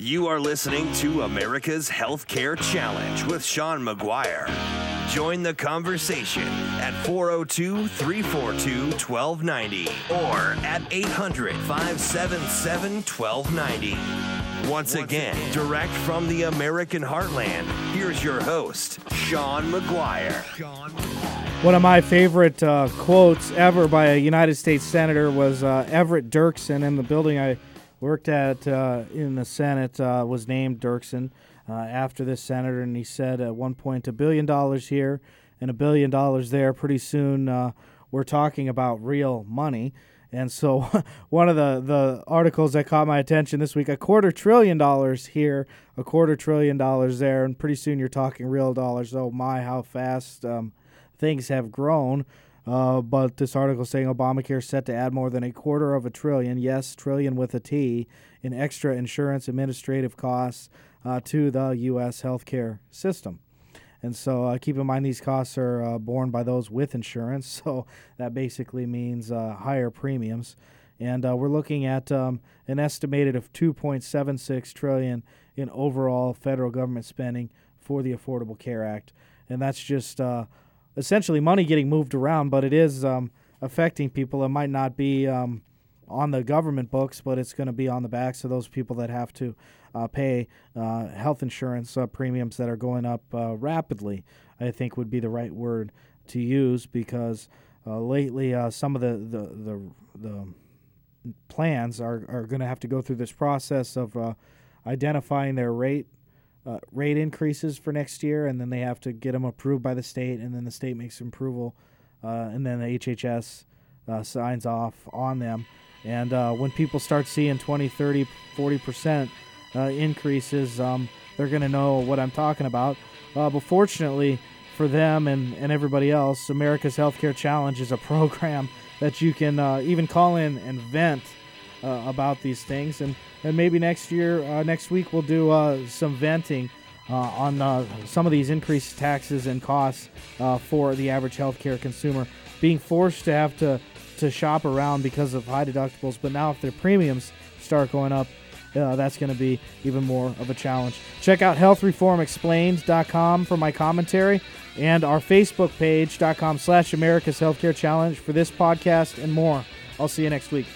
You are listening to America's Healthcare Challenge with Sean McGuire. Join the conversation at 402 342 1290 or at 800 577 1290. Once again, direct from the American heartland, here's your host, Sean McGuire. One of my favorite uh, quotes ever by a United States Senator was uh, Everett Dirksen in the building I worked at uh, in the Senate uh, was named Dirksen uh, after this senator, and he said at one point a billion dollars here and a billion dollars there. Pretty soon uh, we're talking about real money. And so, one of the, the articles that caught my attention this week a quarter trillion dollars here, a quarter trillion dollars there, and pretty soon you're talking real dollars. Oh my, how fast um, things have grown. Uh, but this article saying Obamacare is set to add more than a quarter of a trillion, yes, trillion with a T, in extra insurance administrative costs uh, to the U.S. healthcare system. And so uh, keep in mind these costs are uh, borne by those with insurance, so that basically means uh, higher premiums. And uh, we're looking at um, an estimated of 2.76 trillion in overall federal government spending for the Affordable Care Act, and that's just essentially money getting moved around, but it is um, affecting people. It might not be um, on the government books, but it's going to be on the backs of those people that have to uh, pay uh, health insurance uh, premiums that are going up uh, rapidly. I think would be the right word to use because uh, lately uh, some of the the the, the plans are, are going to have to go through this process of identifying their rate uh, rate increases for next year, and then they have to get them approved by the state, and then the state makes approval, uh, and then the HHS uh, signs off on them. And uh, when people start seeing 20, 30, 40 percent uh, increases, um, they're going to know what I'm talking about. Uh, but fortunately for them and, and everybody else, America's Healthcare Challenge is a program that you can even call in and vent about these things. And and maybe next year, uh, next week, we'll do uh, some venting uh, on uh, some of these increased taxes and costs uh, for the average healthcare consumer, being forced to have to to shop around because of high deductibles. But now, if their premiums start going up, uh, that's going to be even more of a challenge. Check out healthreformexplained.com for my commentary and our Facebook page.com slash America's Healthcare Challenge for this podcast and more. I'll see you next week.